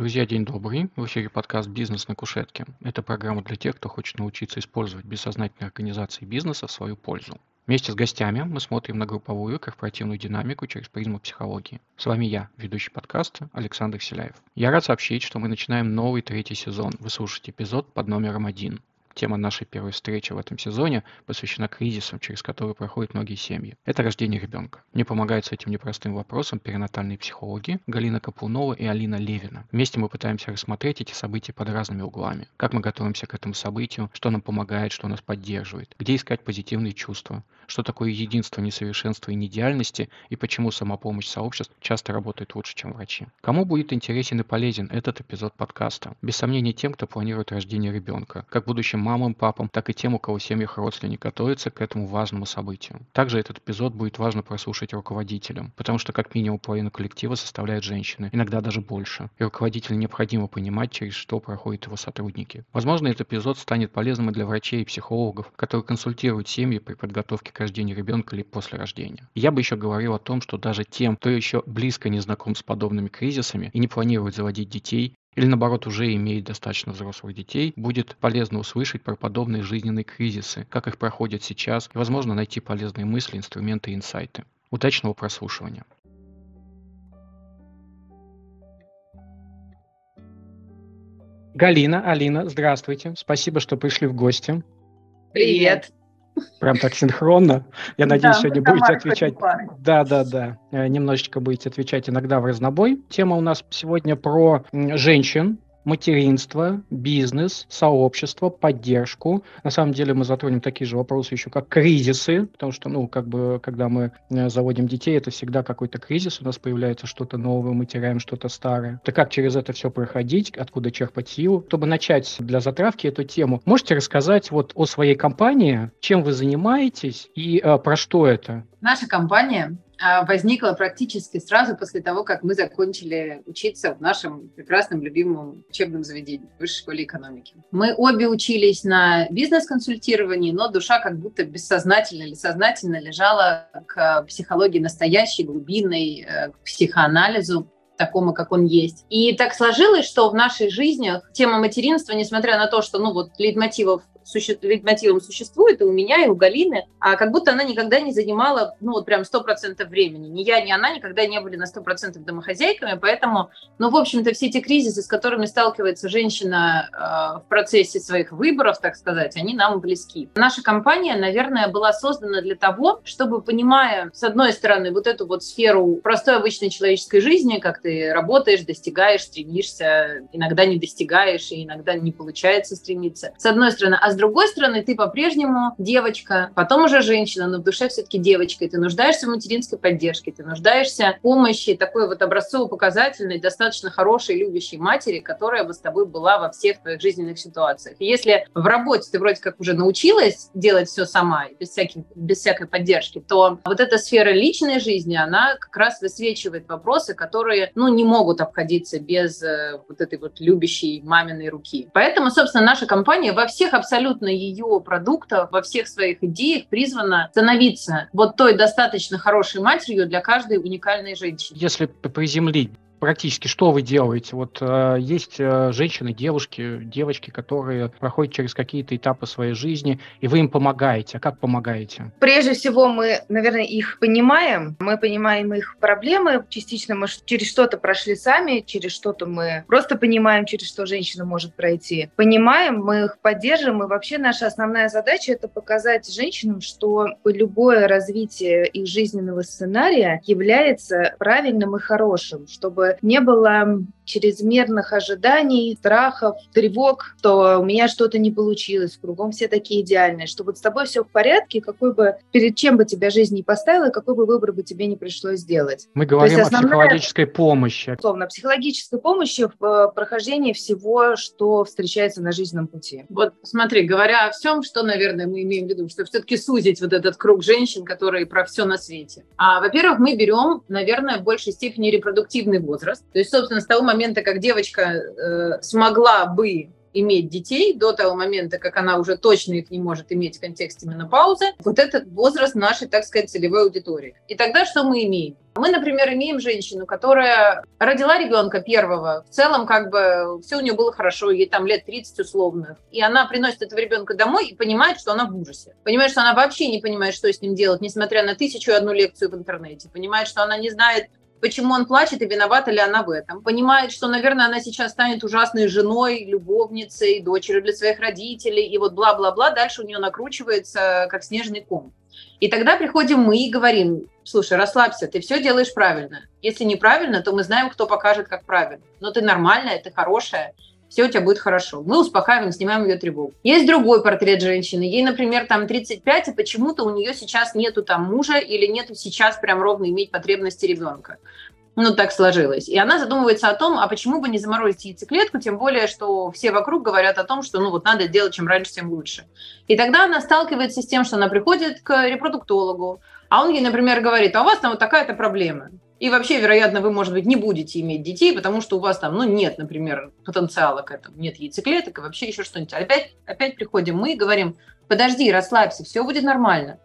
Друзья, день добрый. В эфире подкаст «Бизнес на кушетке». Это программа для тех, кто хочет научиться использовать бессознательные организации бизнеса в свою пользу. Вместе с гостями мы смотрим на групповую корпоративную динамику через призму психологии. С вами я, ведущий подкаста Александр Селяев. Я рад сообщить, что мы начинаем новый третий сезон. Вы слушаете эпизод под номером один. Тема нашей первой встречи в этом сезоне посвящена кризисам, через которые проходят многие семьи. Это рождение ребенка. Мне помогают с этим непростым вопросом перинатальные психологи Галина Капунова и Алина Левина. Вместе мы пытаемся рассмотреть эти события под разными углами. Как мы готовимся к этому событию, что нам помогает, что нас поддерживает, где искать позитивные чувства, что такое единство несовершенства и неидеальности и почему самопомощь сообществ часто работает лучше, чем врачи. Кому будет интересен и полезен этот эпизод подкаста? Без сомнения тем, кто планирует рождение ребенка, как будущим мамам, папам, так и тем, у кого в семьях родственник готовится к этому важному событию. Также этот эпизод будет важно прослушать руководителям, потому что как минимум половину коллектива составляют женщины, иногда даже больше. И руководителю необходимо понимать, через что проходят его сотрудники. Возможно, этот эпизод станет полезным и для врачей и психологов, которые консультируют семьи при подготовке к рождению ребенка или после рождения. Я бы еще говорил о том, что даже тем, кто еще близко не знаком с подобными кризисами и не планирует заводить детей, или наоборот уже имеет достаточно взрослых детей, будет полезно услышать про подобные жизненные кризисы, как их проходят сейчас, и, возможно, найти полезные мысли, инструменты и инсайты. Удачного прослушивания! Галина, Алина, здравствуйте. Спасибо, что пришли в гости. Привет. Прям так синхронно. Я надеюсь, да, сегодня будете отвечать. Да, да, да. Э, немножечко будете отвечать иногда в разнобой. Тема у нас сегодня про женщин, материнство, бизнес, сообщество, поддержку. На самом деле мы затронем такие же вопросы еще как кризисы, потому что, ну, как бы, когда мы э, заводим детей, это всегда какой-то кризис, у нас появляется что-то новое, мы теряем что-то старое. Так как через это все проходить, откуда черпать силу? Чтобы начать для затравки эту тему, можете рассказать вот о своей компании, чем вы занимаетесь и э, про что это? Наша компания возникла практически сразу после того, как мы закончили учиться в нашем прекрасном любимом учебном заведении, Высшей школе экономики. Мы обе учились на бизнес-консультировании, но душа как будто бессознательно или сознательно лежала к психологии настоящей, глубинной, э, к психоанализу такому, как он есть. И так сложилось, что в нашей жизни тема материнства, несмотря на то, что, ну, вот, лейтмотивов суще... лейтмотивом существует и у меня, и у Галины, а как будто она никогда не занимала, ну, вот прям сто процентов времени. Ни я, ни она никогда не были на сто процентов домохозяйками, поэтому, ну, в общем-то, все эти кризисы, с которыми сталкивается женщина э, в процессе своих выборов, так сказать, они нам близки. Наша компания, наверное, была создана для того, чтобы, понимая, с одной стороны, вот эту вот сферу простой обычной человеческой жизни, как ты работаешь, достигаешь, стремишься, иногда не достигаешь, и иногда не получается стремиться. С одной стороны, а с другой стороны, ты по-прежнему девочка, потом уже женщина, но в душе все-таки девочка, и ты нуждаешься в материнской поддержке, ты нуждаешься в помощи такой вот образцово-показательной, достаточно хорошей, любящей матери, которая бы с тобой была во всех твоих жизненных ситуациях. И если в работе ты вроде как уже научилась делать все сама, без, всяких, без всякой поддержки, то вот эта сфера личной жизни, она как раз высвечивает вопросы, которые, ну, не могут обходиться без э, вот этой вот любящей маминой руки. Поэтому, собственно, наша компания во всех абсолютно абсолютно ее продуктов, во всех своих идеях призвана становиться вот той достаточно хорошей матерью для каждой уникальной женщины. Если приземлить практически что вы делаете? Вот э, есть э, женщины, девушки, девочки, которые проходят через какие-то этапы своей жизни, и вы им помогаете. А как помогаете? Прежде всего, мы, наверное, их понимаем. Мы понимаем их проблемы. Частично мы через что-то прошли сами, через что-то мы просто понимаем, через что женщина может пройти. Понимаем, мы их поддерживаем, и вообще наша основная задача – это показать женщинам, что любое развитие их жизненного сценария является правильным и хорошим, чтобы не было чрезмерных ожиданий, страхов, тревог, что у меня что-то не получилось, кругом все такие идеальные, что вот с тобой все в порядке, какой бы, перед чем бы тебя жизнь не поставила, какой бы выбор бы тебе не пришлось сделать. Мы говорим основная, о психологической помощи. Условно, психологической помощи в э, прохождении всего, что встречается на жизненном пути. Вот смотри, говоря о всем, что, наверное, мы имеем в виду, что все-таки сузить вот этот круг женщин, которые про все на свете. А, во-первых, мы берем, наверное, в большей степени репродуктивный возраст. То есть, собственно, с того момента, как девочка э, смогла бы иметь детей до того момента, как она уже точно их не может иметь в контексте менопаузы, вот этот возраст нашей, так сказать, целевой аудитории. И тогда что мы имеем? Мы, например, имеем женщину, которая родила ребенка первого, в целом как бы все у нее было хорошо, ей там лет 30 условных, и она приносит этого ребенка домой и понимает, что она в ужасе. Понимает, что она вообще не понимает, что с ним делать, несмотря на тысячу и одну лекцию в интернете. Понимает, что она не знает, почему он плачет и виновата ли она в этом. Понимает, что, наверное, она сейчас станет ужасной женой, любовницей, дочерью для своих родителей, и вот бла-бла-бла, дальше у нее накручивается как снежный ком. И тогда приходим мы и говорим, слушай, расслабься, ты все делаешь правильно. Если неправильно, то мы знаем, кто покажет, как правильно. Но ты нормальная, ты хорошая, все у тебя будет хорошо. Мы успокаиваем, снимаем ее тревогу. Есть другой портрет женщины. Ей, например, там 35, и почему-то у нее сейчас нету там мужа или нету сейчас прям ровно иметь потребности ребенка. Ну, так сложилось. И она задумывается о том, а почему бы не заморозить яйцеклетку, тем более, что все вокруг говорят о том, что, ну, вот надо делать чем раньше, тем лучше. И тогда она сталкивается с тем, что она приходит к репродуктологу, а он ей, например, говорит, а у вас там вот такая-то проблема. И вообще, вероятно, вы, может быть, не будете иметь детей, потому что у вас там, ну, нет, например, потенциала к этому, нет яйцеклеток и вообще еще что-нибудь. Опять, опять приходим мы и говорим, подожди, расслабься, все будет нормально.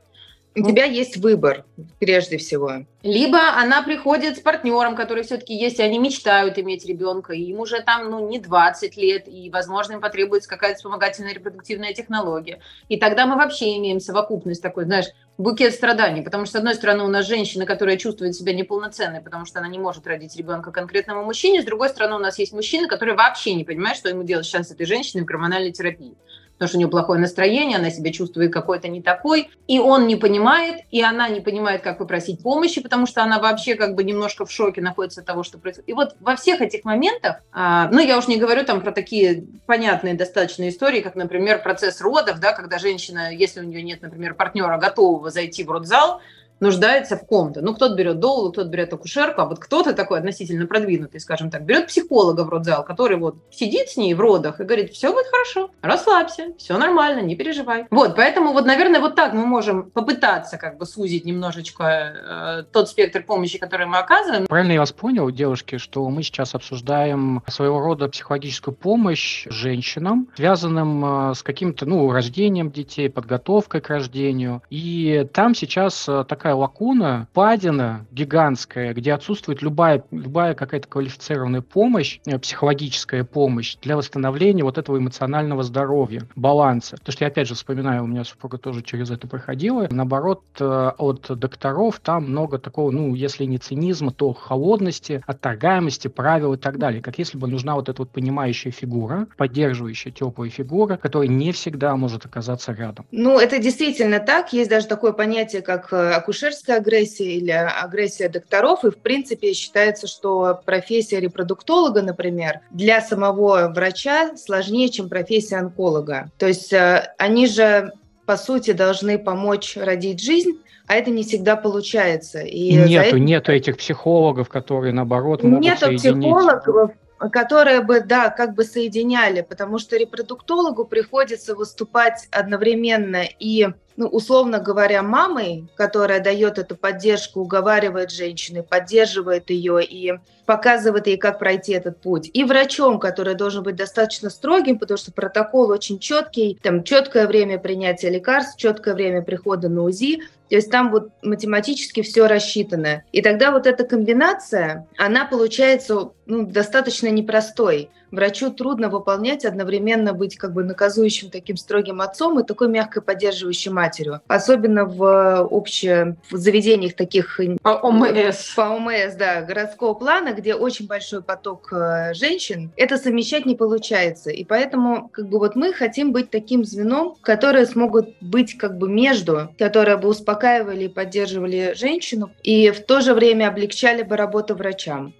У тебя есть выбор, прежде всего. Либо она приходит с партнером, который все-таки есть, и они мечтают иметь ребенка, и им уже там ну, не 20 лет, и, возможно, им потребуется какая-то вспомогательная репродуктивная технология. И тогда мы вообще имеем совокупность такой, знаешь, букет страданий, потому что, с одной стороны, у нас женщина, которая чувствует себя неполноценной, потому что она не может родить ребенка конкретному мужчине, с другой стороны, у нас есть мужчина, который вообще не понимает, что ему делать сейчас с этой женщиной в гормональной терапии потому что у нее плохое настроение, она себя чувствует какой-то не такой, и он не понимает, и она не понимает, как попросить помощи, потому что она вообще как бы немножко в шоке находится от того, что происходит. И вот во всех этих моментах, а, ну, я уж не говорю там про такие понятные достаточно истории, как, например, процесс родов, да, когда женщина, если у нее нет, например, партнера, готового зайти в родзал, нуждается в ком-то. Ну, кто-то берет доулу, кто-то берет акушерку, а вот кто-то такой относительно продвинутый, скажем так, берет психолога в родзал, который вот сидит с ней в родах и говорит, все будет хорошо, расслабься, все нормально, не переживай. Вот, поэтому вот, наверное, вот так мы можем попытаться как бы сузить немножечко э, тот спектр помощи, который мы оказываем. Правильно я вас понял, девушки, что мы сейчас обсуждаем своего рода психологическую помощь женщинам, связанным э, с каким-то, ну, рождением детей, подготовкой к рождению. И там сейчас э, такая такая лакуна, падина гигантская, где отсутствует любая, любая какая-то квалифицированная помощь, э, психологическая помощь для восстановления вот этого эмоционального здоровья, баланса. Потому что я опять же вспоминаю, у меня супруга тоже через это проходила. Наоборот, э, от докторов там много такого, ну, если не цинизма, то холодности, отторгаемости, правил и так далее. Как если бы нужна вот эта вот понимающая фигура, поддерживающая теплая фигура, которая не всегда может оказаться рядом. Ну, это действительно так. Есть даже такое понятие, как акушерство акушерская агрессия или агрессия докторов. И, в принципе, считается, что профессия репродуктолога, например, для самого врача сложнее, чем профессия онколога. То есть э, они же, по сути, должны помочь родить жизнь, а это не всегда получается. И нету, это... нету этих психологов, которые, наоборот, могут Нету соединить. психологов, которые бы, да, как бы соединяли, потому что репродуктологу приходится выступать одновременно и ну, условно говоря, мамой, которая дает эту поддержку, уговаривает женщину, поддерживает ее и показывает ей, как пройти этот путь. И врачом, который должен быть достаточно строгим, потому что протокол очень четкий, там четкое время принятия лекарств, четкое время прихода на УЗИ, то есть там вот математически все рассчитано. И тогда вот эта комбинация, она получается ну, достаточно непростой. Врачу трудно выполнять, одновременно быть как бы наказующим таким строгим отцом и такой мягкой поддерживающей матерью. Особенно в обще в заведениях таких... По ОМС. По ОМС, да, городского плана, где очень большой поток э, женщин, это совмещать не получается. И поэтому как бы вот мы хотим быть таким звеном, которые смогут быть как бы между, которые бы успокаивали и поддерживали женщину, и в то же время облегчали бы работу врачам.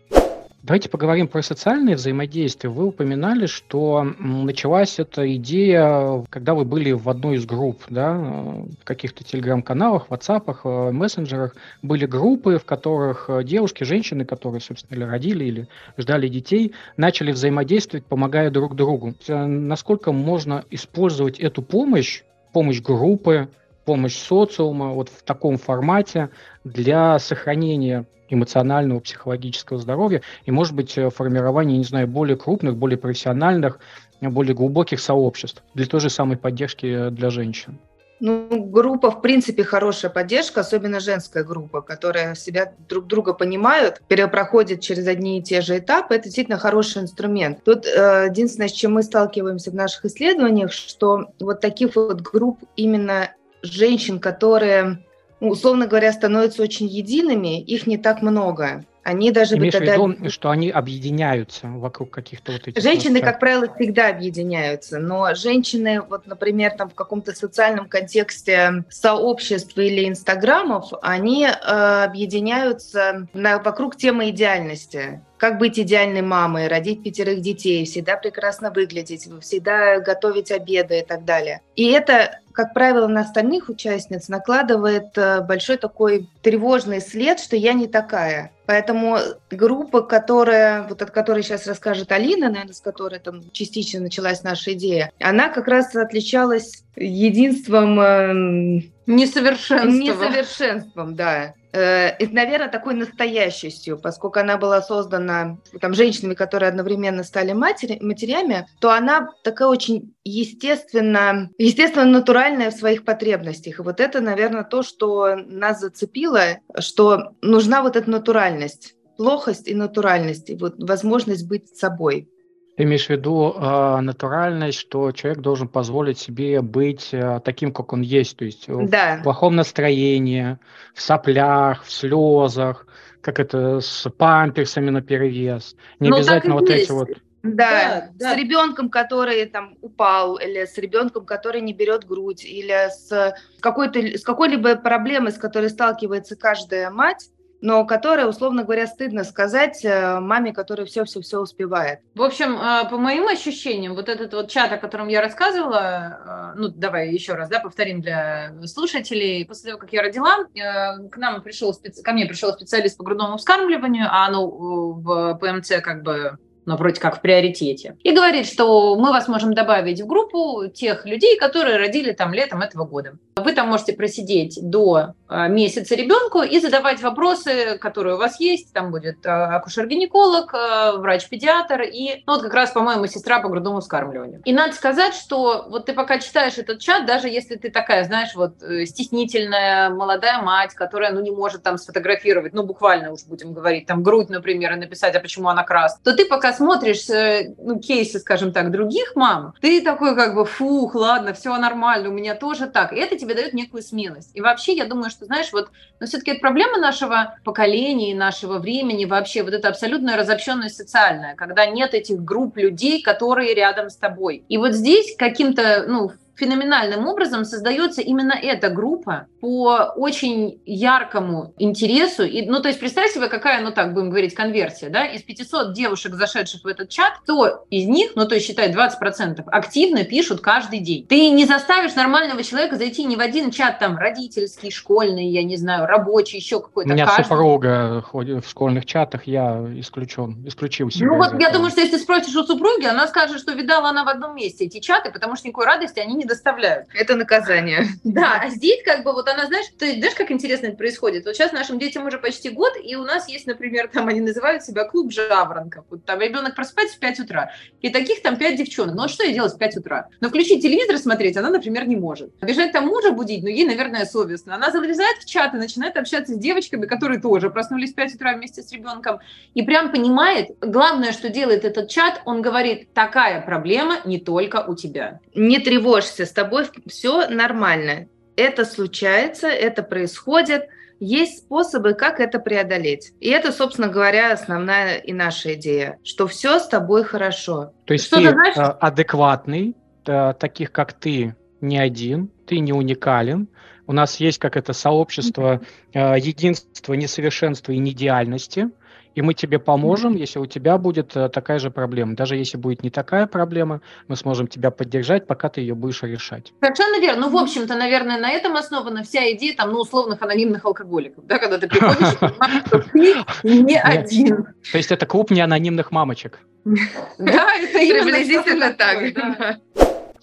Давайте поговорим про социальные взаимодействия. Вы упоминали, что началась эта идея, когда вы были в одной из групп, да, в каких-то телеграм-каналах, ватсапах, э, мессенджерах. Были группы, в которых э, девушки, женщины, которые, собственно, или родили, или ждали детей, начали взаимодействовать, помогая друг другу. Насколько можно использовать эту помощь, помощь группы, помощь социума вот в таком формате для сохранения эмоционального, психологического здоровья и, может быть, э, формирования, не знаю, более крупных, более профессиональных, более глубоких сообществ для той же самой поддержки для женщин. Ну, группа, в принципе, хорошая поддержка, особенно женская группа, которая себя друг друга понимают, перепроходит через одни и те же этапы. Это действительно хороший инструмент. Тут э, единственное, с чем мы сталкиваемся в наших исследованиях, что вот таких вот групп именно женщин, которые, условно говоря, становятся очень едиными, их не так много. Они даже Имеешь тогда... в виду, что они объединяются вокруг каких-то вот этих... Женщины, как правило, всегда объединяются, но женщины, вот, например, там в каком-то социальном контексте сообществ или инстаграмов, они э, объединяются на, вокруг темы идеальности как быть идеальной мамой, родить пятерых детей, всегда прекрасно выглядеть, всегда готовить обеды и так далее. И это, как правило, на остальных участниц накладывает э, большой такой тревожный след, что я не такая. Поэтому группа, которая, вот от которой сейчас расскажет Алина, наверное, с которой там частично началась наша идея, она как раз отличалась единством... Э, Несовершенством. Несовершенством, да. Э, и, наверное, такой настоящестью, поскольку она была создана там, женщинами, которые одновременно стали матери, матерями, то она такая очень естественно, естественно натуральная в своих потребностях. И вот это, наверное, то, что нас зацепило, что нужна вот эта натуральность плохость и натуральность, и вот возможность быть собой. Ты имеешь в виду э, натуральность, что человек должен позволить себе быть э, таким, как он есть, то есть да. в плохом настроении, в соплях, в слезах, как это с памперсами на перевес. Не ну, обязательно вот есть. эти вот. Да, да, с ребенком, который там упал, или с ребенком, который не берет грудь, или с какой-то с какой-либо проблемой, с которой сталкивается каждая мать, но которая, условно говоря, стыдно сказать э, маме, которая все-все-все успевает. В общем, э, по моим ощущениям, вот этот вот чат, о котором я рассказывала, э, ну, давай еще раз, да, повторим для слушателей. После того, как я родила, к нам пришел, ко мне пришел специалист по грудному вскармливанию, а оно в ПМЦ как бы но вроде как в приоритете. И говорит, что мы вас можем добавить в группу тех людей, которые родили там летом этого года. Вы там можете просидеть до а, месяца ребенку и задавать вопросы, которые у вас есть. Там будет а, акушер-гинеколог, а, врач-педиатр и, ну, вот как раз, по-моему, сестра по грудному вскармливанию. И надо сказать, что вот ты пока читаешь этот чат, даже если ты такая, знаешь, вот э, стеснительная молодая мать, которая, ну, не может там сфотографировать, ну, буквально уж будем говорить, там грудь, например, и написать, а почему она красная, то ты пока смотришь э, ну, кейсы, скажем так, других мам, ты такой как бы, фух, ладно, все нормально, у меня тоже так. И это тебе дает некую смелость. И вообще, я думаю, что, знаешь, вот, но все-таки это проблема нашего поколения, нашего времени, вообще вот эта абсолютная разобщенность социальная, когда нет этих групп людей, которые рядом с тобой. И вот здесь каким-то, ну, феноменальным образом создается именно эта группа по очень яркому интересу. И, ну, то есть представь себе, какая, ну так будем говорить, конверсия, да, из 500 девушек, зашедших в этот чат, то из них, ну, то есть считай 20%, активно пишут каждый день. Ты не заставишь нормального человека зайти ни в один чат, там, родительский, школьный, я не знаю, рабочий, еще какой-то. У меня каждый. супруга ходит в школьных чатах, я исключен, исключил себя. Ну, вот я думаю, что если спросишь у супруги, она скажет, что видала она в одном месте эти чаты, потому что никакой радости они не не доставляют. Это наказание. Да, а здесь как бы вот она, знаешь, ты знаешь, как интересно это происходит? Вот сейчас нашим детям уже почти год, и у нас есть, например, там они называют себя клуб жаворонков. Вот там ребенок просыпается в 5 утра, и таких там 5 девчонок. Ну вот что ей делать в 5 утра? Но включить телевизор смотреть она, например, не может. Бежать там мужа будить, ну ей, наверное, совестно. Она залезает в чат и начинает общаться с девочками, которые тоже проснулись в 5 утра вместе с ребенком, и прям понимает, главное, что делает этот чат, он говорит, такая проблема не только у тебя. Не тревожься с тобой все нормально. Это случается, это происходит. Есть способы, как это преодолеть. И это, собственно говоря, основная и наша идея, что все с тобой хорошо. То есть что ты знаешь? А, адекватный, таких как ты не один, ты не уникален. У нас есть как это сообщество а, единства, несовершенства и неидеальности – и мы тебе поможем, если у тебя будет э, такая же проблема. Даже если будет не такая проблема, мы сможем тебя поддержать, пока ты ее будешь решать. Совершенно верно. Ну, в общем-то, наверное, на этом основана вся идея там, ну, условных анонимных алкоголиков, да, когда ты приходишь что ты не один. То есть это клуб неанонимных мамочек. Да, это приблизительно так.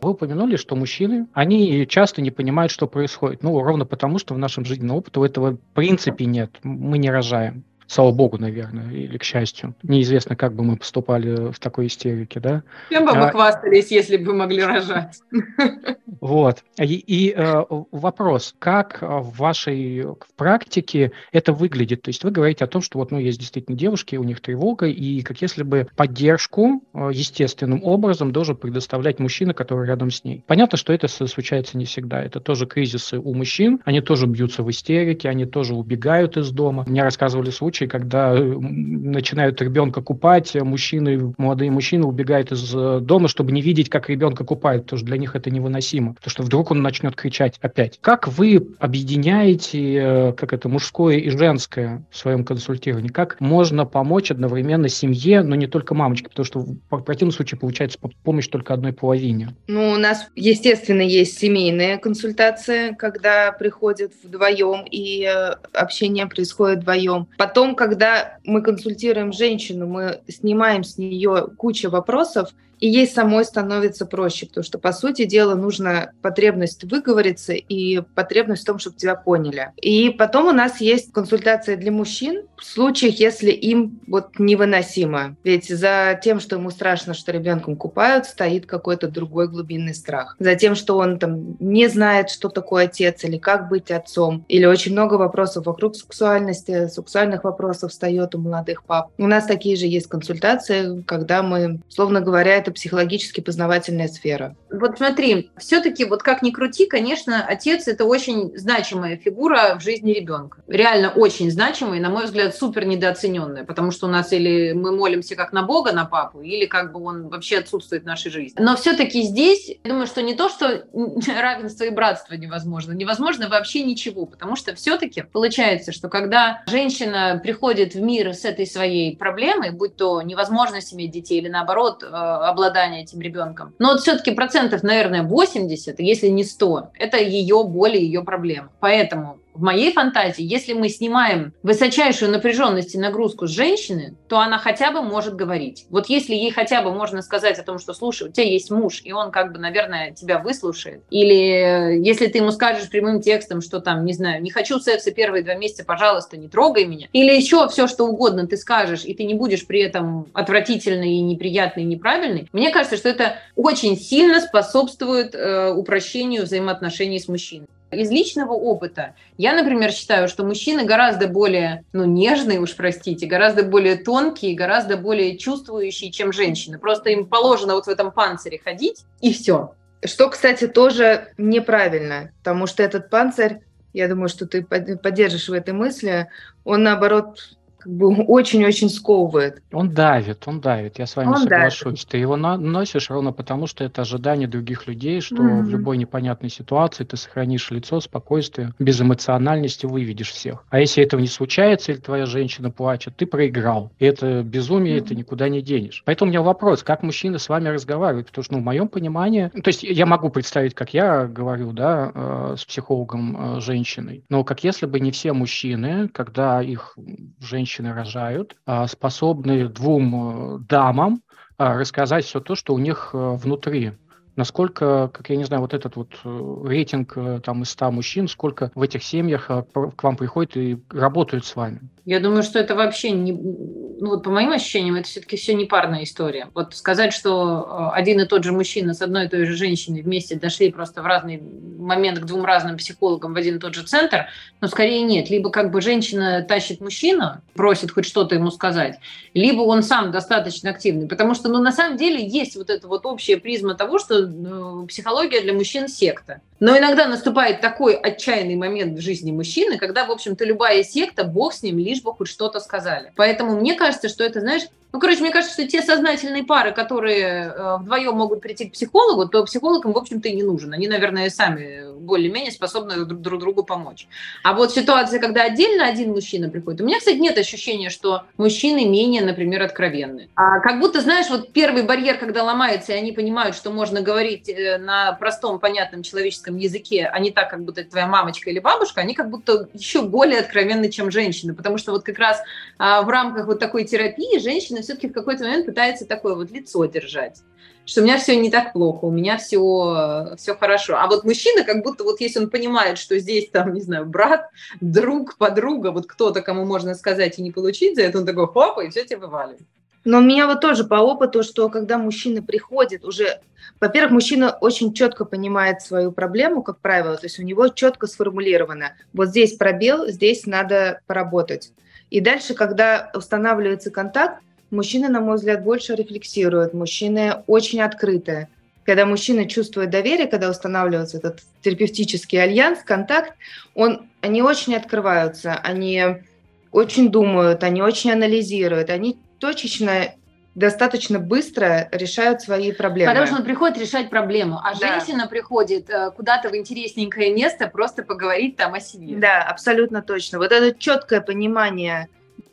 Вы упомянули, что мужчины, они часто не понимают, что происходит. Ну, ровно потому, что в нашем жизненном опыте этого в принципе нет. Мы не рожаем. Слава богу, наверное, или к счастью. Неизвестно, как бы мы поступали в такой истерике, да? Чем бы а... мы хвастались, если бы могли рожать? Вот. И, и э, вопрос, как в вашей практике это выглядит? То есть вы говорите о том, что вот, ну, есть действительно девушки, у них тревога, и как если бы поддержку э, естественным образом должен предоставлять мужчина, который рядом с ней. Понятно, что это случается не всегда. Это тоже кризисы у мужчин. Они тоже бьются в истерике, они тоже убегают из дома. Мне рассказывали случаи, когда э, начинают ребенка купать, мужчины, молодые мужчины убегают из э, дома, чтобы не видеть, как ребенка купают, потому что для них это невыносимо потому что вдруг он начнет кричать опять. Как вы объединяете, э, как это, мужское и женское в своем консультировании? Как можно помочь одновременно семье, но не только мамочке, потому что в противном случае получается помощь только одной половине? Ну, у нас, естественно, есть семейные консультации, когда приходят вдвоем и э, общение происходит вдвоем. Потом, когда мы консультируем женщину, мы снимаем с нее кучу вопросов, и ей самой становится проще, потому что, по сути дела, нужна потребность выговориться и потребность в том, чтобы тебя поняли. И потом у нас есть консультация для мужчин в случаях, если им вот невыносимо. Ведь за тем, что ему страшно, что ребенком купают, стоит какой-то другой глубинный страх. За тем, что он там не знает, что такое отец или как быть отцом. Или очень много вопросов вокруг сексуальности, сексуальных вопросов встает у молодых пап. У нас такие же есть консультации, когда мы, словно говоря, это психологически познавательная сфера. Вот смотри, все-таки вот как ни крути, конечно, отец это очень значимая фигура в жизни ребенка. Реально очень значимая на мой взгляд, супер недооцененная, потому что у нас или мы молимся как на Бога, на папу, или как бы он вообще отсутствует в нашей жизни. Но все-таки здесь, я думаю, что не то, что равенство и братство невозможно, невозможно вообще ничего, потому что все-таки получается, что когда женщина приходит в мир с этой своей проблемой, будь то невозможность иметь детей или наоборот, обладание обладания этим ребенком. Но вот все-таки процентов, наверное, 80, если не 100, это ее боль и ее проблема. Поэтому в моей фантазии, если мы снимаем высочайшую напряженность и нагрузку с женщины, то она хотя бы может говорить. Вот если ей хотя бы можно сказать о том, что, слушай, у тебя есть муж, и он как бы, наверное, тебя выслушает. Или если ты ему скажешь прямым текстом, что там, не знаю, не хочу секса первые два месяца, пожалуйста, не трогай меня. Или еще все, что угодно ты скажешь, и ты не будешь при этом отвратительный и неприятный и неправильный. Мне кажется, что это очень сильно способствует э, упрощению взаимоотношений с мужчиной. Из личного опыта я, например, считаю, что мужчины гораздо более, ну, нежные, уж простите, гораздо более тонкие, гораздо более чувствующие, чем женщины. Просто им положено вот в этом панцире ходить, и все. Что, кстати, тоже неправильно, потому что этот панцирь, я думаю, что ты поддержишь в этой мысли, он, наоборот, как бы очень-очень сковывает. Он давит, он давит, я с вами он соглашусь. Давит. Ты его носишь ровно потому, что это ожидание других людей, что mm-hmm. в любой непонятной ситуации ты сохранишь лицо, спокойствие, без эмоциональности выведешь всех. А если этого не случается, или твоя женщина плачет, ты проиграл. И это безумие, mm-hmm. ты никуда не денешь. Поэтому у меня вопрос, как мужчина с вами разговаривает? Потому что, ну, в моем понимании, то есть я могу представить, как я говорю, да, э, с психологом э, женщиной, но как если бы не все мужчины, когда их женщина женщины рожают, а, способны двум э, дамам а, рассказать все то, что у них э, внутри насколько, как я не знаю, вот этот вот э, рейтинг там из 100 мужчин, сколько в этих семьях к вам приходит и работают с вами? Я думаю, что это вообще не, ну вот по моим ощущениям, это все-таки все не парная история. Вот сказать, что э, один и тот же мужчина с одной и той же женщиной вместе дошли просто в разный момент к двум разным психологам в один и тот же центр, но скорее нет. Либо как бы женщина тащит мужчину, просит хоть что-то ему сказать, либо он сам достаточно активный. Потому что, ну, на самом деле есть вот эта вот общая призма того, что э, психология для мужчин секта. Но иногда наступает такой отчаянный момент в жизни мужчины, когда, в общем-то, любая секта, бог с ним, лишь бы хоть что-то сказали. Поэтому мне кажется, кажется, что это, знаешь, ну, короче, мне кажется, что те сознательные пары, которые э, вдвоем могут прийти к психологу, то психолог им, в общем-то, и не нужен. Они, наверное, сами более-менее способны друг, друг другу помочь. А вот ситуация, когда отдельно один мужчина приходит, у меня, кстати, нет ощущения, что мужчины менее, например, откровенны. А как будто, знаешь, вот первый барьер, когда ломается, и они понимают, что можно говорить э, на простом, понятном человеческом языке, а не так, как будто это твоя мамочка или бабушка, они как будто еще более откровенны, чем женщины. Потому что вот как раз а, в рамках вот такой терапии женщины все-таки в какой-то момент пытается такое вот лицо держать что у меня все не так плохо, у меня все, все хорошо. А вот мужчина, как будто вот если он понимает, что здесь там, не знаю, брат, друг, подруга, вот кто-то, кому можно сказать и не получить за это, он такой, хоп, и все тебе вываливает. Но у меня вот тоже по опыту, что когда мужчина приходит уже, во-первых, мужчина очень четко понимает свою проблему, как правило, то есть у него четко сформулировано, вот здесь пробел, здесь надо поработать. И дальше, когда устанавливается контакт, мужчина, на мой взгляд, больше рефлексирует, мужчины очень открытые. Когда мужчина чувствует доверие, когда устанавливается этот терапевтический альянс, контакт, он, они очень открываются, они очень думают, они очень анализируют, они точечно достаточно быстро решают свои проблемы. Потому что он приходит решать проблему, а да. женщина приходит э, куда-то в интересненькое место просто поговорить там о себе. Да, абсолютно точно. Вот это четкое понимание,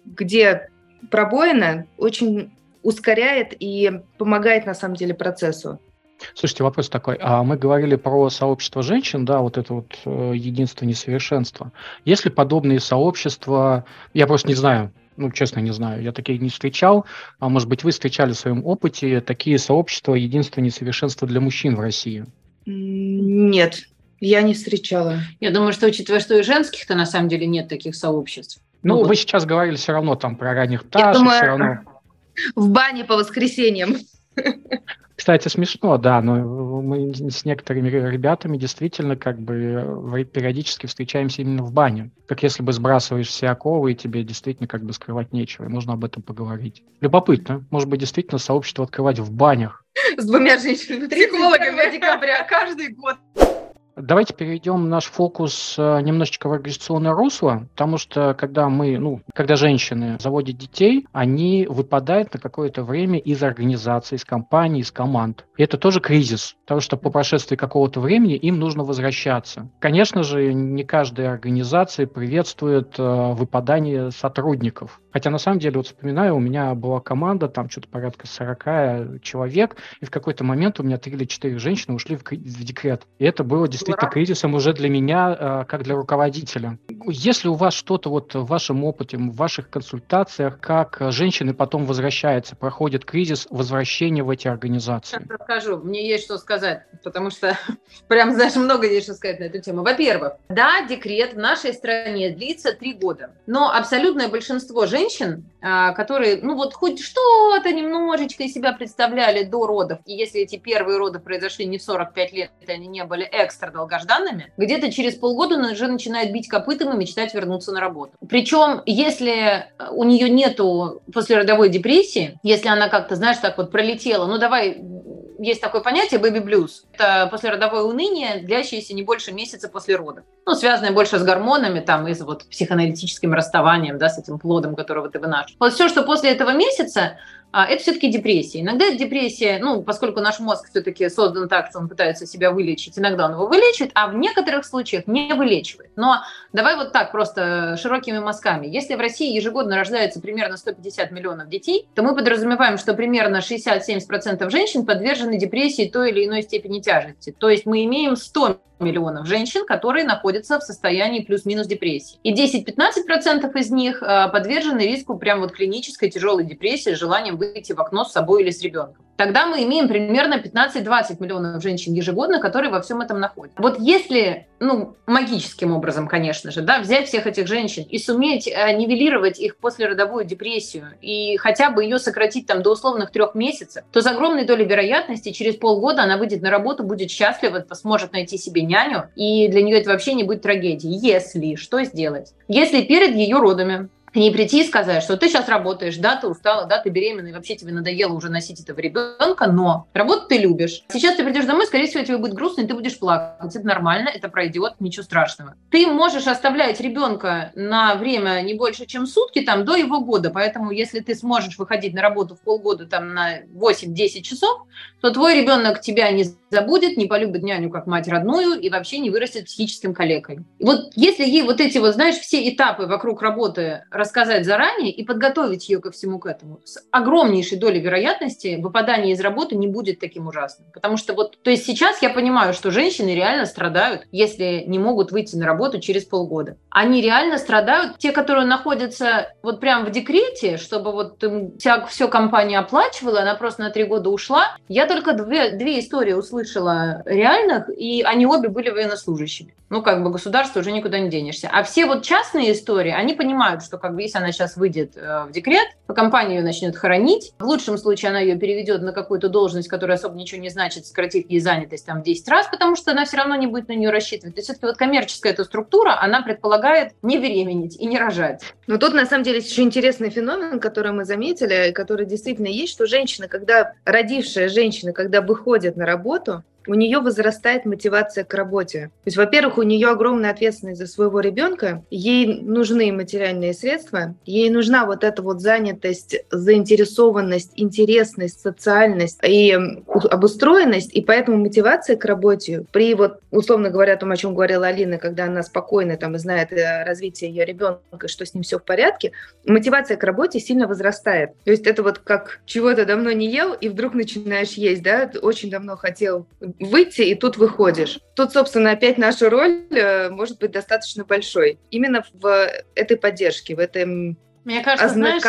где пробоина, очень ускоряет и помогает на самом деле процессу. Слушайте, вопрос такой. А мы говорили про сообщество женщин, да, вот это вот э, единство несовершенства. Есть ли подобные сообщества, я просто не знаю, ну, честно, не знаю, я такие не встречал. А может быть, вы встречали в своем опыте такие сообщества единства несовершенства для мужчин в России? Нет, я не встречала. Я думаю, что учитывая, что и женских-то на самом деле нет таких сообществ. Ну, ну вы вот. сейчас говорили все равно там про ранних пташек, думаю, все равно. В бане по воскресеньям. Кстати, смешно, да, но мы с некоторыми ребятами действительно как бы периодически встречаемся именно в бане. Как если бы сбрасываешь все оковы, и тебе действительно как бы скрывать нечего, и можно об этом поговорить. Любопытно. Может быть, действительно сообщество открывать в банях. С двумя женщинами, психологами декабря каждый год. Давайте перейдем наш фокус э, немножечко в организационное русло, потому что когда мы, ну, когда женщины заводят детей, они выпадают на какое-то время из организации, из компаний, из команд. И это тоже кризис, потому что по прошествии какого-то времени им нужно возвращаться. Конечно же, не каждая организация приветствует э, выпадание сотрудников. Хотя на самом деле, вот вспоминаю, у меня была команда, там что-то порядка 40 человек, и в какой-то момент у меня три или четыре женщины ушли в, в декрет. И это было действительно Ура. кризисом уже для меня, э, как для руководителя. Если у вас что-то вот в вашем опыте, в ваших консультациях, как женщины потом возвращаются, проходят кризис возвращения в эти организации? Сейчас расскажу, мне есть что сказать, потому что прям, знаешь, много есть что сказать на эту тему. Во-первых, да, декрет в нашей стране длится три года, но абсолютное большинство женщин а, которые, ну вот хоть что-то немножечко из себя представляли до родов, и если эти первые роды произошли не в 45 лет, они не были экстра долгожданными, где-то через полгода она уже начинает бить копытом и мечтать вернуться на работу. Причем, если у нее нету послеродовой депрессии, если она как-то, знаешь, так вот пролетела, ну давай есть такое понятие baby blues. Это послеродовое уныние, длящееся не больше месяца после родов. Ну, связанное больше с гормонами, там, и с вот психоаналитическим расставанием, да, с этим плодом, которого ты вынашиваешь. Вот все, что после этого месяца, это все-таки депрессия. Иногда депрессия, ну, поскольку наш мозг все-таки создан так, что он пытается себя вылечить, иногда он его вылечивает, а в некоторых случаях не вылечивает. Но давай вот так, просто широкими мазками. Если в России ежегодно рождается примерно 150 миллионов детей, то мы подразумеваем, что примерно 60-70% женщин подвержены депрессии той или иной степени тяжести. То есть мы имеем 100 миллионов женщин, которые находятся в состоянии плюс-минус депрессии. И 10-15% из них э, подвержены риску прям вот клинической тяжелой депрессии с желанием выйти в окно с собой или с ребенком. Тогда мы имеем примерно 15-20 миллионов женщин ежегодно, которые во всем этом находятся. Вот если, ну, магическим образом, конечно же, да, взять всех этих женщин и суметь э, нивелировать их послеродовую депрессию и хотя бы ее сократить там до условных трех месяцев, то с огромной долей вероятности через полгода она выйдет на работу, будет счастлива, сможет найти себе няню, и для нее это вообще не будет трагедией. Если, что сделать? Если перед ее родами к ней прийти и сказать, что ты сейчас работаешь, да, ты устала, да, ты беременна, и вообще тебе надоело уже носить этого ребенка, но работу ты любишь. Сейчас ты придешь домой, скорее всего, тебе будет грустно, и ты будешь плакать. Это нормально, это пройдет, ничего страшного. Ты можешь оставлять ребенка на время не больше, чем сутки, там, до его года, поэтому если ты сможешь выходить на работу в полгода, там, на 8-10 часов, то твой ребенок тебя не забудет, не полюбит няню как мать родную и вообще не вырастет психическим калекой. вот если ей вот эти вот, знаешь, все этапы вокруг работы рассказать заранее и подготовить ее ко всему к этому. С огромнейшей долей вероятности выпадание из работы не будет таким ужасным. Потому что вот, то есть сейчас я понимаю, что женщины реально страдают, если не могут выйти на работу через полгода. Они реально страдают, те, которые находятся вот прям в декрете, чтобы вот вся, все компания оплачивала, она просто на три года ушла. Я только две, две истории услышала реальных, и они обе были военнослужащими. Ну, как бы государство уже никуда не денешься. А все вот частные истории, они понимают, что как бы если она сейчас выйдет э, в декрет, то компания ее начнет хоронить. В лучшем случае она ее переведет на какую-то должность, которая особо ничего не значит, сократив ей занятость там в 10 раз, потому что она все равно не будет на нее рассчитывать. То есть все-таки вот коммерческая эта структура, она предполагает не беременеть и не рожать. Но тут на самом деле есть еще интересный феномен, который мы заметили, который действительно есть, что женщина, когда родившая женщина, когда выходит на работу, у нее возрастает мотивация к работе. То есть, во-первых, у нее огромная ответственность за своего ребенка, ей нужны материальные средства, ей нужна вот эта вот занятость, заинтересованность, интересность, социальность и обустроенность, и поэтому мотивация к работе при вот, условно говоря, том, о чем говорила Алина, когда она спокойно там и знает э, развитие ее ребенка, что с ним все в порядке, мотивация к работе сильно возрастает. То есть это вот как чего-то давно не ел, и вдруг начинаешь есть, да, очень давно хотел выйти, и тут выходишь. Тут, собственно, опять наша роль э, может быть достаточно большой. Именно в этой поддержке, в этом мне кажется, знаешь,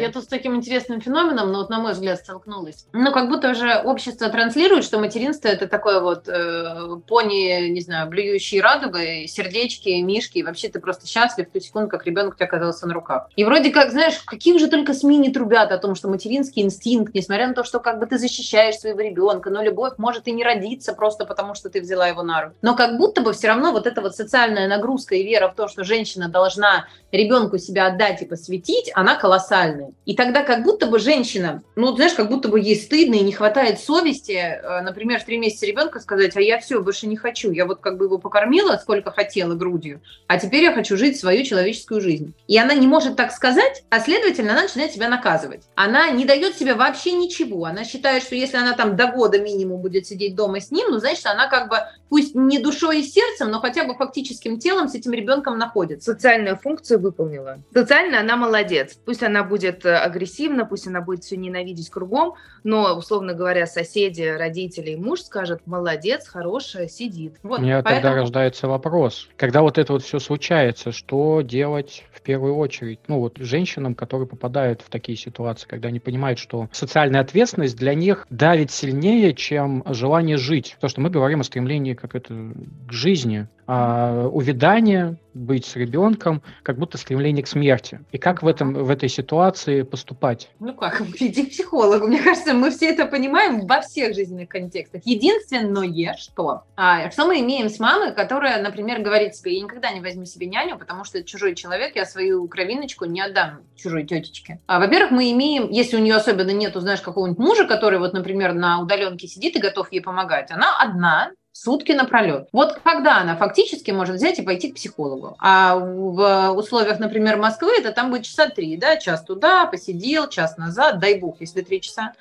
я тут с таким интересным феноменом, но вот на мой взгляд столкнулась. Ну, как будто уже общество транслирует, что материнство это такое вот э, пони, не знаю, блюющие радугой, сердечки, мишки, и вообще ты просто счастлив в ту секунду, как ребенок у тебя оказался на руках. И вроде как, знаешь, каких же только СМИ не трубят о том, что материнский инстинкт, несмотря на то, что как бы ты защищаешь своего ребенка, но любовь может и не родиться просто потому, что ты взяла его на руки. Но как будто бы все равно вот эта вот социальная нагрузка и вера в то, что женщина должна ребенку себя отдать и посвятить, посвятить, она колоссальная. И тогда как будто бы женщина, ну, знаешь, как будто бы ей стыдно и не хватает совести, э, например, в три месяца ребенка сказать, а я все, больше не хочу. Я вот как бы его покормила, сколько хотела грудью, а теперь я хочу жить свою человеческую жизнь. И она не может так сказать, а следовательно, она начинает себя наказывать. Она не дает себе вообще ничего. Она считает, что если она там до года минимум будет сидеть дома с ним, ну, значит, она как бы, пусть не душой и сердцем, но хотя бы фактическим телом с этим ребенком находится. Социальную функцию выполнила. Социально она молодец. Пусть она будет э, агрессивна, пусть она будет все ненавидеть кругом, но, условно говоря, соседи, родители, муж скажет, молодец, хорошая, сидит. Вот, У меня поэтому... тогда рождается вопрос. Когда вот это вот все случается, что делать в первую очередь? Ну вот женщинам, которые попадают в такие ситуации, когда они понимают, что социальная ответственность для них давит сильнее, чем желание жить. То, что мы говорим о стремлении как это, к жизни, а увядание, быть с ребенком, как будто стремление к смерти. И как в, этом, в этой ситуации поступать? Ну как, иди к психологу. Мне кажется, мы все это понимаем во всех жизненных контекстах. Единственное, что, а, что мы имеем с мамой, которая, например, говорит себе, я никогда не возьму себе няню, потому что это чужой человек, я свою кровиночку не отдам чужой тетечке. А, во-первых, мы имеем, если у нее особенно нету, знаешь, какого-нибудь мужа, который вот, например, на удаленке сидит и готов ей помогать, она одна, сутки напролет. Вот когда она фактически может взять и пойти к психологу. А в условиях, например, Москвы, это там будет часа три, да, час туда, посидел, час назад, дай бог, если три часа.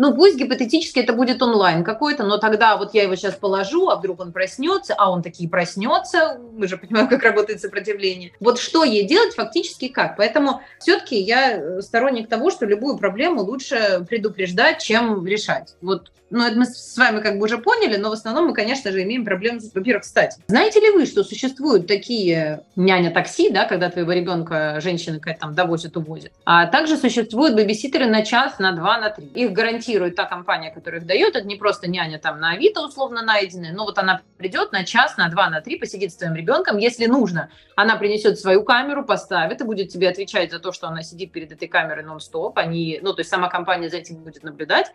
Ну, пусть гипотетически это будет онлайн какой-то, но тогда вот я его сейчас положу, а вдруг он проснется, а он таки проснется, мы же понимаем, как работает сопротивление. Вот что ей делать фактически как? Поэтому все-таки я сторонник того, что любую проблему лучше предупреждать, чем решать. Вот ну, это мы с вами как бы уже поняли, но в основном мы, конечно же, имеем проблемы, во-первых, кстати. Знаете ли вы, что существуют такие няня-такси, да, когда твоего ребенка женщина какая-то там довозит, увозит. А также существуют бэбиситеры на час, на два, на три. Их гарантирует та компания, которая их дает. Это не просто няня там на Авито условно найденная, но вот она придет на час, на два, на три, посидит с твоим ребенком. Если нужно, она принесет свою камеру, поставит и будет тебе отвечать за то, что она сидит перед этой камерой нон-стоп. Они, ну, то есть сама компания за этим будет наблюдать.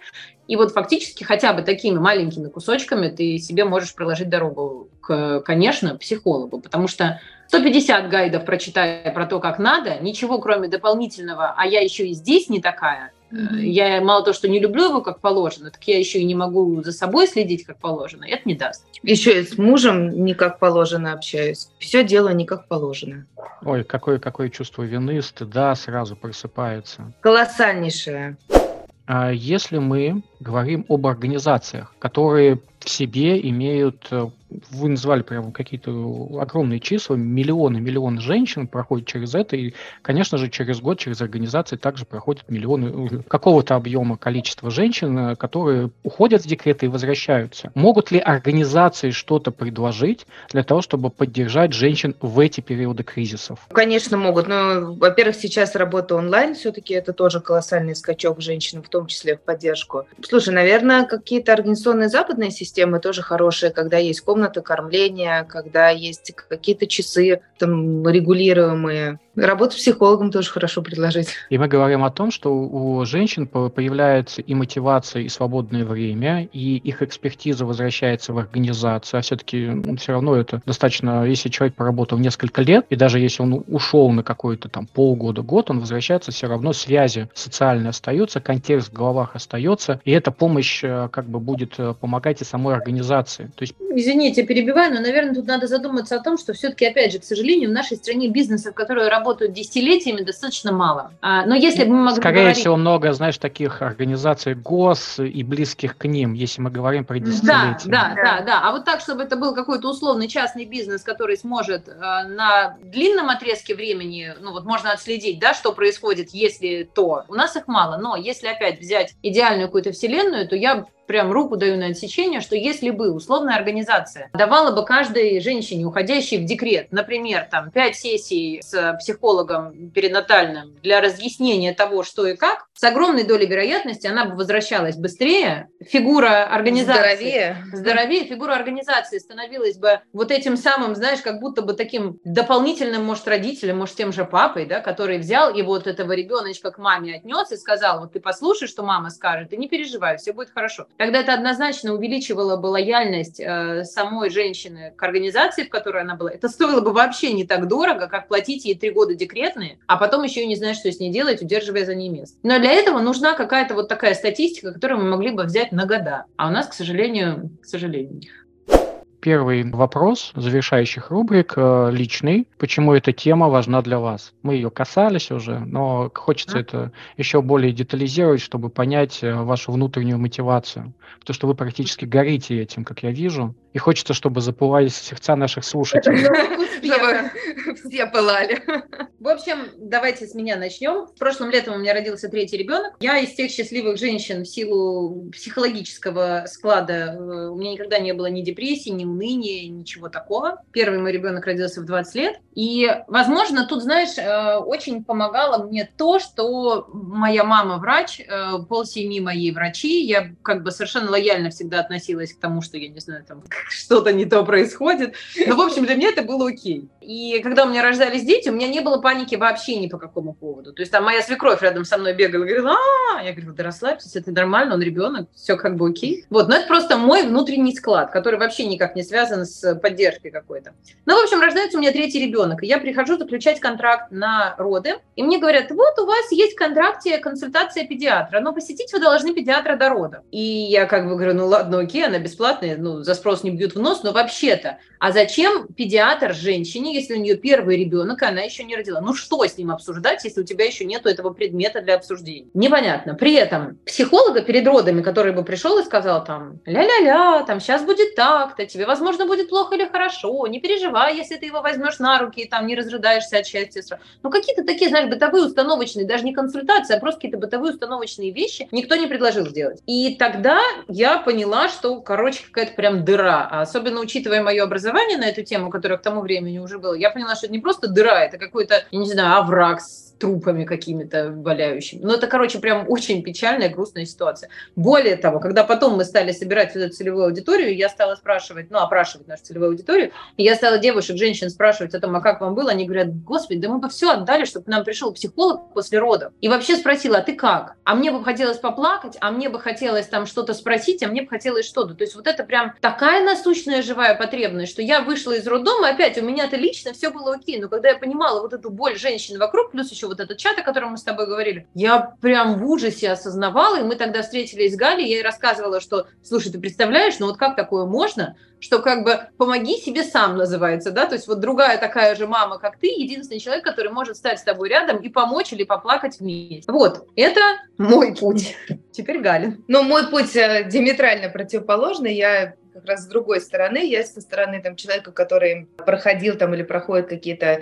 И вот фактически хотя бы такими маленькими кусочками ты себе можешь проложить дорогу к, конечно, психологу, потому что 150 гайдов прочитая про то, как надо, ничего кроме дополнительного, а я еще и здесь не такая. Я мало то, что не люблю его как положено, так я еще и не могу за собой следить как положено, это не даст. Еще и с мужем не как положено общаюсь. Все дело не как положено. Ой, какое, какое чувство вины, стыда сразу просыпается. Колоссальнейшее. А если мы говорим об организациях, которые в себе имеют э, вы назвали прямо какие-то огромные числа, миллионы, миллионы женщин проходят через это, и, конечно же, через год через организации также проходят миллионы э, какого-то объема количества женщин, э, которые уходят с декрета и возвращаются. Могут ли организации что-то предложить для того, чтобы поддержать женщин в эти периоды кризисов? Конечно, могут. Но, во-первых, сейчас работа онлайн, все-таки это тоже колоссальный скачок женщин, в том числе в поддержку. Слушай, наверное, какие-то организационные западные системы тоже хорошие, когда есть комната кормления, когда есть какие-то часы там регулируемые. Работу с психологом тоже хорошо предложить. И мы говорим о том, что у женщин появляется и мотивация, и свободное время, и их экспертиза возвращается в организацию, а все-таки ну, все равно это достаточно, если человек поработал несколько лет, и даже если он ушел на какой-то там полгода, год, он возвращается, все равно связи социальные остаются, контекст в головах остается, и эта помощь э, как бы будет э, помогать и самой организации. То есть... Извините, перебиваю, но, наверное, тут надо задуматься о том, что все-таки, опять же, к сожалению, в нашей стране бизнесов, которые работают работают десятилетиями, достаточно мало. А, но если бы мы могли Скорее говорить... всего, много, знаешь, таких организаций ГОС и близких к ним, если мы говорим про десятилетия. Да, да, да, да. А вот так, чтобы это был какой-то условный частный бизнес, который сможет э, на длинном отрезке времени, ну вот можно отследить, да, что происходит, если то. У нас их мало, но если опять взять идеальную какую-то вселенную, то я прям руку даю на отсечение, что если бы условная организация давала бы каждой женщине, уходящей в декрет, например, там, 5 сессий с психологом перинатальным для разъяснения того, что и как, с огромной долей вероятности она бы возвращалась быстрее, фигура организации... Здоровее. Здоровее, фигура организации становилась бы вот этим самым, знаешь, как будто бы таким дополнительным, может, родителем, может, тем же папой, да, который взял и вот этого ребеночка к маме отнес и сказал, вот ты послушай, что мама скажет, и не переживай, все будет хорошо. Тогда это однозначно увеличивало бы лояльность э, самой женщины к организации, в которой она была. Это стоило бы вообще не так дорого, как платить ей три года декретные, а потом еще и не знать, что с ней делать, удерживая за ней место. Но для этого нужна какая-то вот такая статистика, которую мы могли бы взять на года. А у нас, к сожалению, к сожалению первый вопрос завершающих рубрик э, личный. Почему эта тема важна для вас? Мы ее касались уже, но хочется это еще более детализировать, чтобы понять э, вашу внутреннюю мотивацию. Потому что вы практически горите этим, как я вижу. И хочется, чтобы запылались сердца наших слушателей. Чтобы все пылали. В общем, давайте с меня начнем. В прошлом летом у меня родился третий ребенок. Я из тех счастливых женщин в силу психологического склада. Э, у меня никогда не было ни депрессии, ни уныния, ничего такого. Первый мой ребенок родился в 20 лет. И, возможно, тут, знаешь, э, очень помогало мне то, что моя мама врач, э, полсемьи моей врачи. Я как бы совершенно лояльно всегда относилась к тому, что, я не знаю, там, что-то не то происходит. Но, в общем, для меня это было окей. И когда у меня рождались дети, у меня не было паники вообще ни по какому поводу. То есть там моя свекровь рядом со мной бегала говорила, а я говорю, да расслабьтесь, это нормально, он ребенок, все как бы окей. Вот, но это просто мой внутренний склад, который вообще никак не связан с поддержкой какой-то. Ну, в общем, рождается у меня третий ребенок, и я прихожу заключать контракт на роды, и мне говорят, вот у вас есть в контракте консультация педиатра, но посетить вы должны педиатра до рода. И я как бы говорю, ну ладно, окей, она бесплатная, ну за спрос не бьют в нос, но вообще-то, а зачем педиатр женщине, если у нее первый ребенок, она еще не родила? Ну что с ним обсуждать, если у тебя еще нет этого предмета для обсуждения? Непонятно. При этом психолога перед родами, который бы пришел и сказал там, ля-ля-ля, там сейчас будет так-то, тебе, возможно, будет плохо или хорошо, не переживай, если ты его возьмешь на руки и там не разрыдаешься от счастья. Ну какие-то такие, знаешь, бытовые установочные, даже не консультации, а просто какие-то бытовые установочные вещи никто не предложил сделать. И тогда я поняла, что, короче, какая-то прям дыра. А особенно учитывая мое образование на эту тему, которое к тому времени уже было, я поняла, что это не просто дыра, это какой-то, я не знаю, овраг с трупами какими-то валяющими. Ну, это, короче, прям очень печальная, грустная ситуация. Более того, когда потом мы стали собирать вот эту целевую аудиторию, я стала спрашивать, ну, опрашивать нашу целевую аудиторию, и я стала девушек, женщин спрашивать о том, а как вам было, они говорят, господи, да мы бы все отдали, чтобы нам пришел психолог после родов. И вообще спросила, а ты как? А мне бы хотелось поплакать, а мне бы хотелось там что-то спросить, а мне бы хотелось что-то. То есть вот это прям такая насущная живая потребность, что я вышла из роддома, опять у меня-то лично все было окей, но когда я понимала вот эту боль женщин вокруг, плюс еще вот этот чат, о котором мы с тобой говорили, я прям в ужасе осознавала, и мы тогда встретились с Галей, я ей рассказывала, что, слушай, ты представляешь, ну вот как такое можно, что как бы помоги себе сам называется, да, то есть вот другая такая же мама, как ты, единственный человек, который может стать с тобой рядом и помочь или поплакать вместе. Вот, это мой путь. Теперь Галин. Ну, мой путь э, диаметрально противоположный. Я как раз с другой стороны. Я со стороны там, человека, который проходил там или проходит какие-то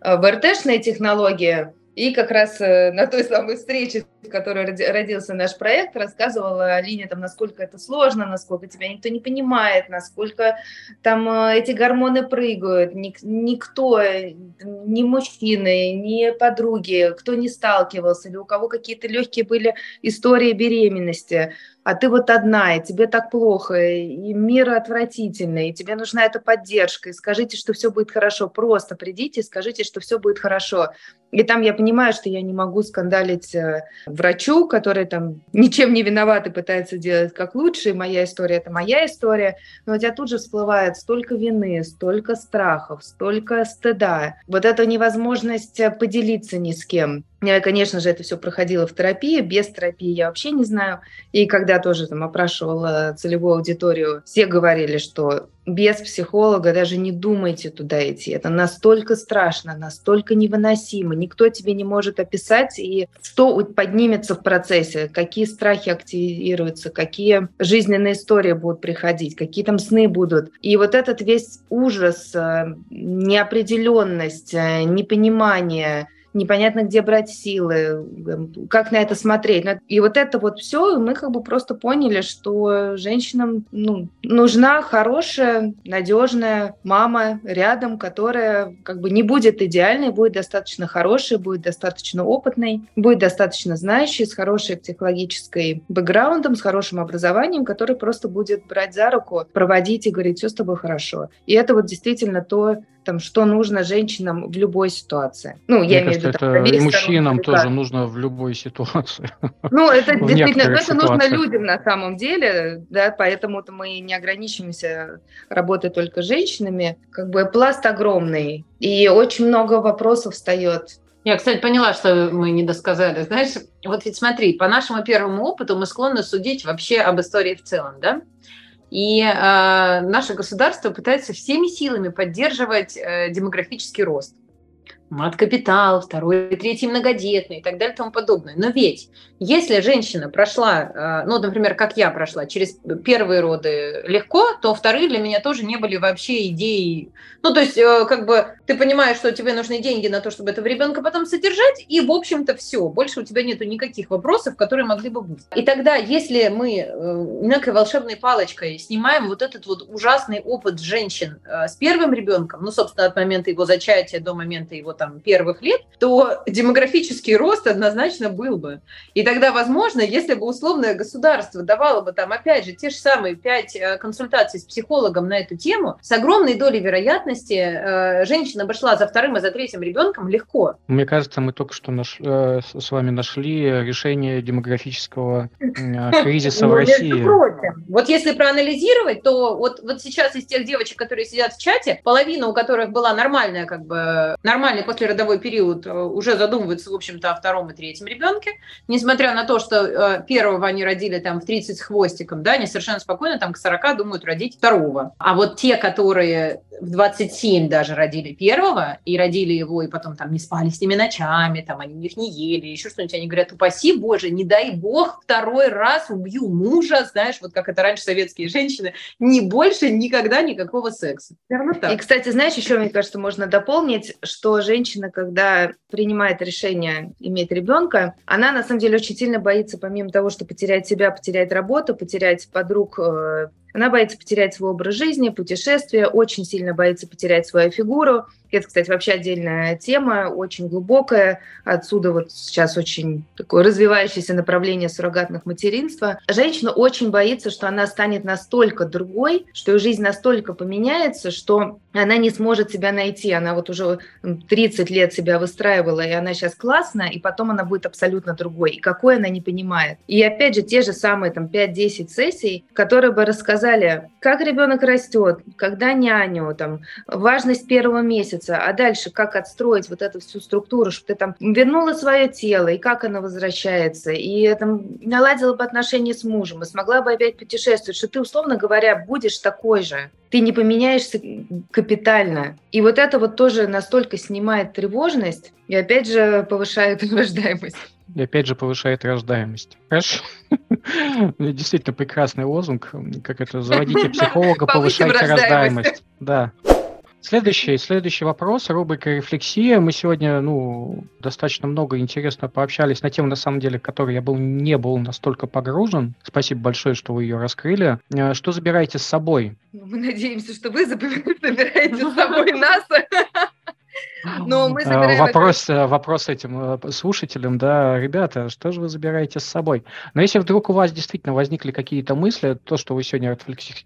э, ВРТшные технологии, и как раз э, на той самой встрече, в которой родился наш проект, рассказывала Алине, там, насколько это сложно, насколько тебя никто не понимает, насколько там э, эти гормоны прыгают. Никто, э, ни мужчины, ни подруги, кто не сталкивался, или у кого какие-то легкие были истории беременности, а ты вот одна, и тебе так плохо, и мир отвратительный, и тебе нужна эта поддержка, и скажите, что все будет хорошо. Просто придите и скажите, что все будет хорошо. И там я понимаю, что я не могу скандалить э, врачу, который там ничем не виноват и пытается делать как лучше, и моя история – это моя история, но у тебя тут же всплывает столько вины, столько страхов, столько стыда. Вот эта невозможность э, поделиться ни с кем. Я, конечно же, это все проходило в терапии. Без терапии я вообще не знаю. И когда тоже там опрашивала целевую аудиторию, все говорили, что без психолога даже не думайте туда идти. Это настолько страшно, настолько невыносимо. Никто тебе не может описать, и что поднимется в процессе, какие страхи активируются, какие жизненные истории будут приходить, какие там сны будут. И вот этот весь ужас, э, неопределенность, э, непонимание, непонятно, где брать силы, эм, как на это смотреть. И вот это вот все, мы как бы просто поняли, что женщинам ну, нужна хорошая, надежная мама рядом, которая как бы не будет идеальной, будет достаточно хорошей, будет достаточно опытной, будет достаточно знающей, с хорошей психологической бэкграундом, с хорошим образованием, который просто будет брать за руку, проводить и говорить, все с тобой хорошо. И это вот действительно то, там, что нужно женщинам в любой ситуации. Ну, Мне я кажется, имею в виду, это и мужчинам тоже нужно в любой ситуации. Ну, это действительно, это нужно людям на самом деле, да, поэтому-то мы не ограничиваемся работой только с женщинами. Как бы пласт огромный, и очень много вопросов встает я, кстати, поняла, что мы не досказали. Знаешь, вот ведь смотри, по нашему первому опыту мы склонны судить вообще об истории в целом, да? И э, наше государство пытается всеми силами поддерживать э, демографический рост мат-капитал, второй, третий многодетный и так далее и тому подобное. Но ведь если женщина прошла, э, ну, например, как я прошла, через первые роды легко, то вторые для меня тоже не были вообще идеей. Ну, то есть, э, как бы ты понимаешь, что тебе нужны деньги на то, чтобы этого ребенка потом содержать, и, в общем-то, все. Больше у тебя нету никаких вопросов, которые могли бы быть. И тогда, если мы э, некой волшебной палочкой снимаем вот этот вот ужасный опыт женщин с первым ребенком, ну, собственно, от момента его зачатия до момента его там первых лет, то демографический рост однозначно был бы. И тогда, возможно, если бы условное государство давало бы там, опять же, те же самые пять э, консультаций с психологом на эту тему, с огромной долей вероятности э, женщина бы шла за вторым и за третьим ребенком легко. Мне кажется, мы только что наш, э, с вами нашли решение демографического кризиса в ну, России. Вот если проанализировать, то вот, вот сейчас из тех девочек, которые сидят в чате, половина у которых была нормальная, как бы, нормальный послеродовой период, уже задумываются, в общем-то, о втором и третьем ребенке, несмотря на то, что э, первого они родили там в 30 с хвостиком, да, они совершенно спокойно там к 40 думают родить второго. А вот те, которые в 27 даже родили первого, и родили его, и потом там не спали с ними ночами, там они их не ели, еще что-нибудь, они говорят, упаси Боже, не дай Бог, второй раз убью мужа, знаешь, вот как это раньше советские женщины, не больше никогда никакого секса. И, кстати, знаешь, еще, мне кажется, можно дополнить, что женщина, когда принимает решение иметь ребенка, она на самом деле очень сильно боится, помимо того, что потерять себя, потерять работу, потерять подруг, э, она боится потерять свой образ жизни, путешествия, очень сильно боится потерять свою фигуру. Это, кстати, вообще отдельная тема, очень глубокая. Отсюда вот сейчас очень такое развивающееся направление суррогатных материнства. Женщина очень боится, что она станет настолько другой, что ее жизнь настолько поменяется, что она не сможет себя найти. Она вот уже 30 лет себя выстраивала, и она сейчас классная, и потом она будет абсолютно другой. И какой она не понимает. И опять же, те же самые там 5-10 сессий, которые бы рассказали, как ребенок растет, когда няню, там, важность первого месяца, получится, а дальше как отстроить вот эту всю структуру, чтобы ты там вернула свое тело, и как оно возвращается, и там наладила бы отношения с мужем, и смогла бы опять путешествовать, что ты, условно говоря, будешь такой же. Ты не поменяешься капитально. И вот это вот тоже настолько снимает тревожность и опять же повышает рождаемость. И опять же повышает рождаемость. Хорошо. Действительно прекрасный лозунг. Как это, заводите психолога, повышайте рождаемость. Да. Следующий, следующий вопрос, рубрика «Рефлексия». Мы сегодня ну, достаточно много интересно пообщались на тему, на самом деле, которой я был, не был настолько погружен. Спасибо большое, что вы ее раскрыли. Э, что забираете с собой? Ну, мы надеемся, что вы забираете с собой нас. Но мы забираем вопрос, это... вопрос этим э, слушателям, да, ребята, что же вы забираете с собой? Но если вдруг у вас действительно возникли какие-то мысли, то, что вы сегодня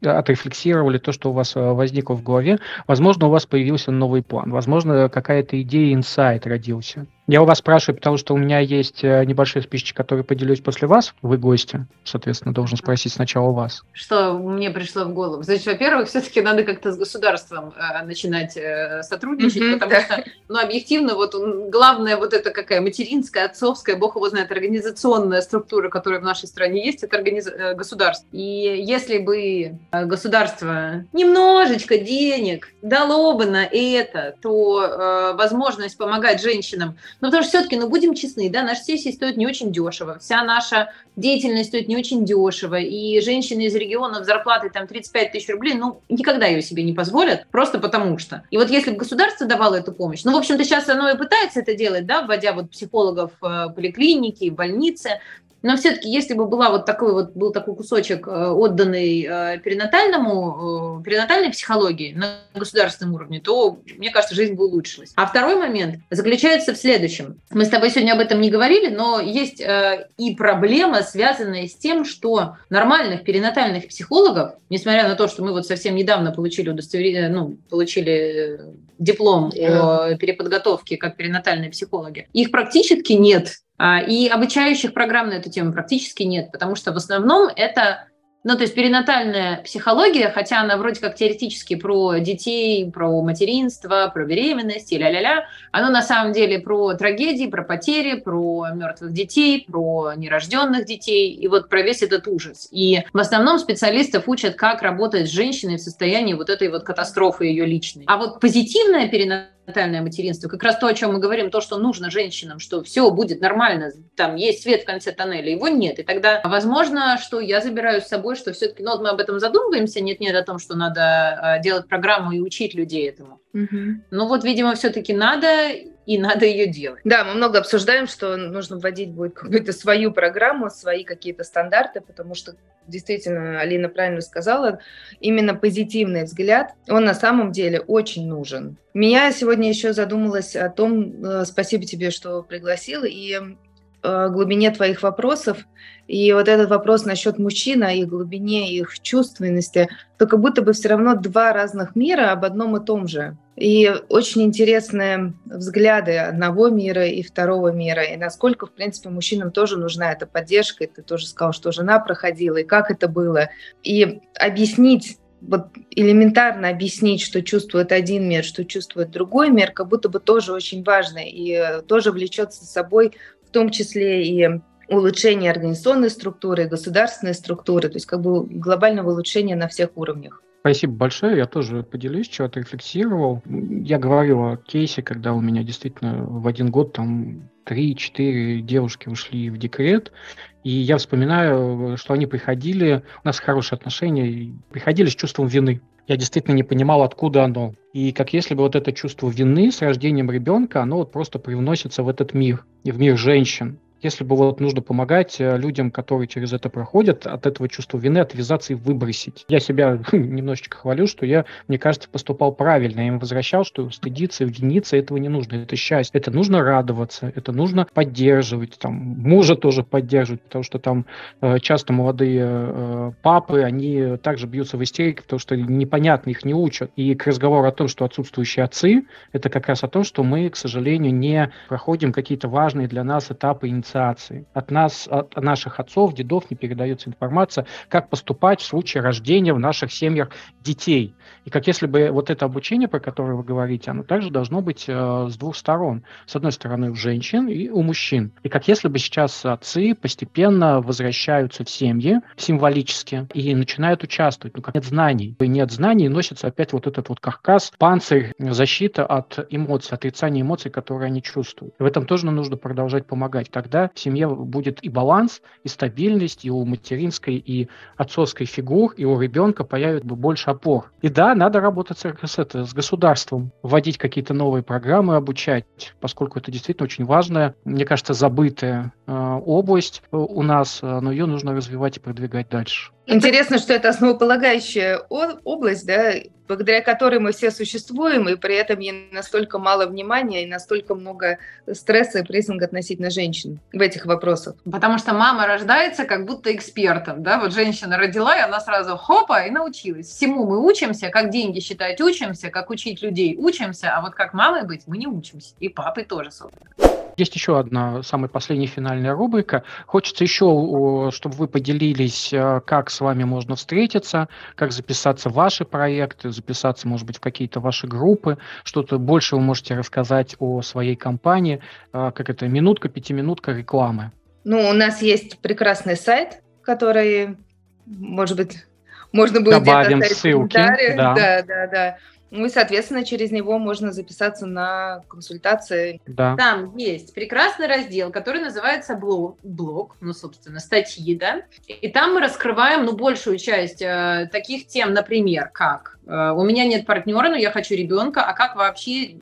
отрефлексировали, то, что у вас э, возникло в голове, возможно, у вас появился новый план, возможно, какая-то идея, инсайт родился. Я у вас спрашиваю, потому что у меня есть э, небольшой список, который поделюсь после вас. Вы гости, соответственно, должен спросить сначала у вас. Что мне пришло в голову? Значит, во-первых, все-таки надо как-то с государством э, начинать э, сотрудничать, mm-hmm, потому да. что, ну, объективно, вот главное вот это какая материнская, отцовская, бог его знает, организационная структура, которая в нашей стране есть, это организ... Э, государство. И если бы э, государство немножечко денег дало бы на это, то э, возможность помогать женщинам ну, потому что все-таки, ну, будем честны, да, наши сессии стоят не очень дешево, вся наша деятельность стоит не очень дешево, и женщины из регионов зарплаты там 35 тысяч рублей, ну, никогда ее себе не позволят, просто потому что. И вот если бы государство давало эту помощь, ну, в общем-то, сейчас оно и пытается это делать, да, вводя вот психологов в поликлиники, в больницы, но все-таки, если бы была вот такой вот, был такой кусочек, э, отданный э, перинатальному, э, перинатальной психологии на государственном уровне, то, мне кажется, жизнь бы улучшилась. А второй момент заключается в следующем. Мы с тобой сегодня об этом не говорили, но есть и проблема, связанная с тем, что нормальных перинатальных психологов, несмотря на то, что мы вот совсем недавно получили удостоверение, ну, получили диплом о переподготовке как перинатальные психологи, их практически нет. А, и обучающих программ на эту тему практически нет, потому что в основном это ну, то есть перинатальная психология, хотя она вроде как теоретически про детей, про материнство, про беременность и ля-ля-ля, она на самом деле про трагедии, про потери, про мертвых детей, про нерожденных детей и вот про весь этот ужас. И в основном специалистов учат, как работать с женщиной в состоянии вот этой вот катастрофы ее личной. А вот позитивная перинатальная натальное материнство, как раз то, о чем мы говорим, то, что нужно женщинам, что все будет нормально, там есть свет в конце тоннеля, его нет. И тогда, возможно, что я забираю с собой, что все-таки, ну вот мы об этом задумываемся, нет-нет, о том, что надо а, делать программу и учить людей этому. Угу. Ну вот, видимо, все-таки надо, и надо ее делать. Да, мы много обсуждаем, что нужно вводить будет какую-то свою программу, свои какие-то стандарты, потому что действительно, Алина правильно сказала, именно позитивный взгляд, он на самом деле очень нужен. Меня сегодня еще задумалась о том, э, спасибо тебе, что пригласил, и глубине твоих вопросов. И вот этот вопрос насчет мужчин, о их глубине, их чувственности, то как будто бы все равно два разных мира об одном и том же. И очень интересные взгляды одного мира и второго мира, и насколько, в принципе, мужчинам тоже нужна эта поддержка. И ты тоже сказал, что жена проходила, и как это было. И объяснить вот элементарно объяснить, что чувствует один мир, что чувствует другой мир, как будто бы тоже очень важно и тоже влечет за собой том числе и улучшение организационной структуры, государственной структуры, то есть как бы глобального улучшения на всех уровнях. Спасибо большое. Я тоже поделюсь, что отрефлексировал. Я говорил о кейсе, когда у меня действительно в один год там 3-4 девушки ушли в декрет. И я вспоминаю, что они приходили, у нас хорошие отношения, приходили с чувством вины я действительно не понимал, откуда оно. И как если бы вот это чувство вины с рождением ребенка, оно вот просто привносится в этот мир, и в мир женщин. Если бы вот нужно помогать э, людям, которые через это проходят, от этого чувства вины отвязаться и выбросить. Я себя немножечко хвалю, что я, мне кажется, поступал правильно. Я им возвращал, что стыдиться и виниться этого не нужно. Это счастье. Это нужно радоваться, это нужно поддерживать. Там, мужа тоже поддерживать, потому что там э, часто молодые э, папы, они также бьются в истерике, потому что непонятно, их не учат. И к разговору о том, что отсутствующие отцы, это как раз о том, что мы, к сожалению, не проходим какие-то важные для нас этапы инициации инициации. От нас, от наших отцов, дедов не передается информация, как поступать в случае рождения в наших семьях детей. И как если бы вот это обучение, про которое вы говорите, оно также должно быть э, с двух сторон. С одной стороны, у женщин и у мужчин. И как если бы сейчас отцы постепенно возвращаются в семьи символически и начинают участвовать. Ну, как нет знаний. И нет знаний, носится опять вот этот вот каркас, панцирь, защита от эмоций, отрицания эмоций, которые они чувствуют. И в этом тоже нужно продолжать помогать. Тогда в семье будет и баланс, и стабильность, и у материнской, и отцовской фигур, и у ребенка появится больше опор. И да, надо работать с, это, с государством, вводить какие-то новые программы, обучать, поскольку это действительно очень важная, мне кажется, забытая э, область у нас, э, но ее нужно развивать и продвигать дальше. Интересно, что это основополагающая область, да, благодаря которой мы все существуем, и при этом ей настолько мало внимания и настолько много стресса и прессинга относительно женщин в этих вопросах. Потому что мама рождается как будто экспертом, да, вот женщина родила, и она сразу хопа и научилась. Всему мы учимся, как деньги считать учимся, как учить людей учимся, а вот как мамой быть мы не учимся. И папой тоже, собственно. Есть еще одна, самая последняя финальная рубрика. Хочется еще, чтобы вы поделились, э, как с вами можно встретиться, как записаться в ваши проекты, записаться, может быть, в какие-то ваши группы, что-то больше вы можете рассказать о своей компании, э, как это, минутка, пятиминутка рекламы. Ну, у нас есть прекрасный сайт, который, может быть, можно будет Добавим ссылки. Да. да, да, да. Ну и, соответственно, через него можно записаться на консультации. Да. Там есть прекрасный раздел, который называется блог, блог ну, собственно, статьи, да. И там мы раскрываем, ну, большую часть э, таких тем, например, как э, «У меня нет партнера, но я хочу ребенка», а как вообще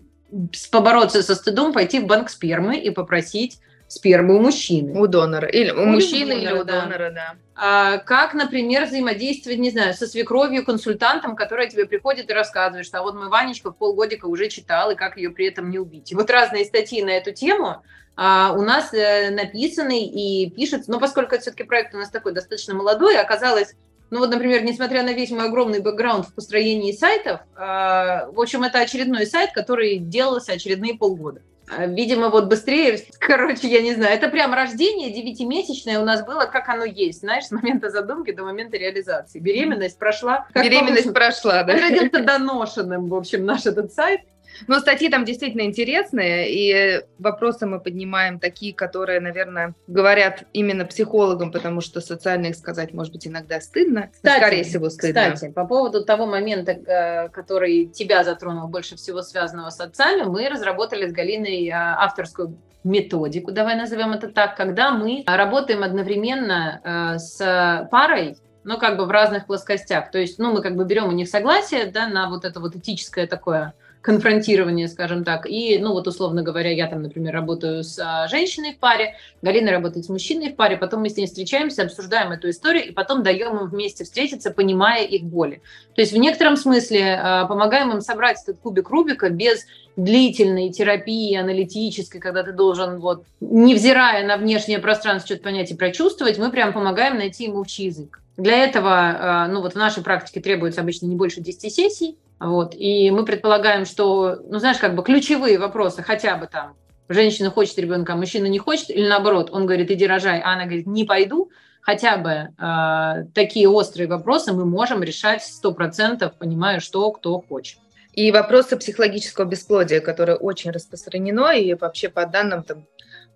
побороться со стыдом, пойти в банк спермы и попросить спермы у мужчины. У донора. Или у, у мужчины, донора, или у да. донора, да. А, как, например, взаимодействовать, не знаю, со свекровью, консультантом, которая тебе приходит и рассказывает, что а вот мой Ванечка в полгодика уже читал, и как ее при этом не убить. И вот разные статьи на эту тему а, у нас э, написаны и пишутся, но поскольку это все-таки проект у нас такой достаточно молодой, оказалось, ну вот, например, несмотря на весь мой огромный бэкграунд в построении сайтов, э, в общем, это очередной сайт, который делался очередные полгода. А, видимо, вот быстрее, короче, я не знаю, это прям рождение девятимесячное у нас было, как оно есть, знаешь, с момента задумки до момента реализации. Беременность прошла. Беременность прошла, да? Родился доношенным, в общем, наш этот сайт. Но статьи там действительно интересные, и вопросы мы поднимаем такие, которые, наверное, говорят именно психологам, потому что социально их сказать, может быть, иногда стыдно. Кстати, скорее всего, стыдно. Кстати, по поводу того момента, э, который тебя затронул больше всего связанного с отцами, мы разработали с Галиной э, авторскую методику, давай назовем это так, когда мы работаем одновременно э, с парой, но как бы в разных плоскостях. То есть, ну, мы как бы берем у них согласие, да, на вот это вот этическое такое конфронтирование, скажем так. И, ну вот условно говоря, я там, например, работаю с а, женщиной в паре, Галина работает с мужчиной в паре, потом мы с ней встречаемся, обсуждаем эту историю и потом даем им вместе встретиться, понимая их боли. То есть в некотором смысле а, помогаем им собрать этот кубик Рубика без длительной терапии аналитической, когда ты должен, вот, невзирая на внешнее пространство, что-то понять и прочувствовать, мы прям помогаем найти ему общий язык. Для этого, а, ну вот в нашей практике требуется обычно не больше 10 сессий, вот. И мы предполагаем, что, ну, знаешь, как бы ключевые вопросы, хотя бы там, женщина хочет ребенка, а мужчина не хочет, или наоборот, он говорит, иди рожай, а она говорит, не пойду, хотя бы э, такие острые вопросы мы можем решать сто процентов, понимая, что кто хочет. И вопросы психологического бесплодия, которое очень распространено, и вообще по данным там,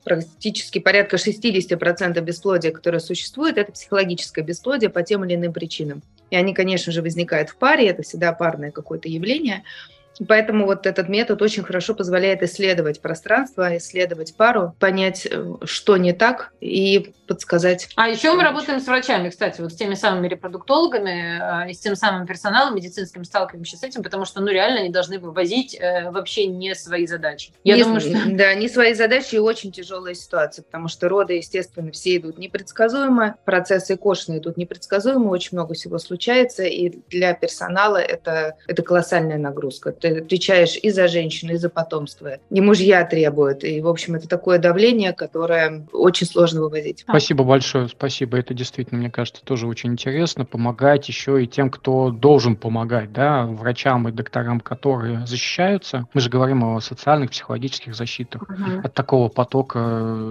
практически порядка 60% бесплодия, которое существует, это психологическое бесплодие по тем или иным причинам. И они, конечно же, возникают в паре, это всегда парное какое-то явление – Поэтому вот этот метод очень хорошо позволяет исследовать пространство, исследовать пару, понять, э, что не так и подсказать. А еще мы работаем с врачами, кстати, вот с теми самыми репродуктологами э, и с тем самым персоналом медицинским сталкиваемся с этим, потому что, ну, реально они должны вывозить э, вообще не свои задачи. Я не, думаю, что... Да, не свои задачи и очень тяжелая ситуация, потому что роды, естественно, все идут непредсказуемо, процессы кошные идут непредсказуемо, очень много всего случается, и для персонала это, это колоссальная нагрузка ты отвечаешь и за женщину, и за потомство. И мужья требуют. И, в общем, это такое давление, которое очень сложно вывозить. Спасибо большое, спасибо. Это действительно, мне кажется, тоже очень интересно. Помогать еще и тем, кто должен помогать, да, врачам и докторам, которые защищаются. Мы же говорим о социальных, психологических защитах угу. от такого потока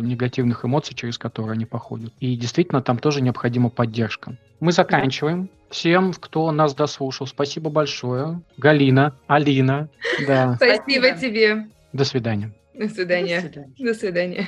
негативных эмоций, через которые они походят. И действительно, там тоже необходима поддержка. Мы заканчиваем всем, кто нас дослушал. Спасибо большое. Галина, Алина. Да. Спасибо тебе. До свидания. До свидания. До свидания. До свидания.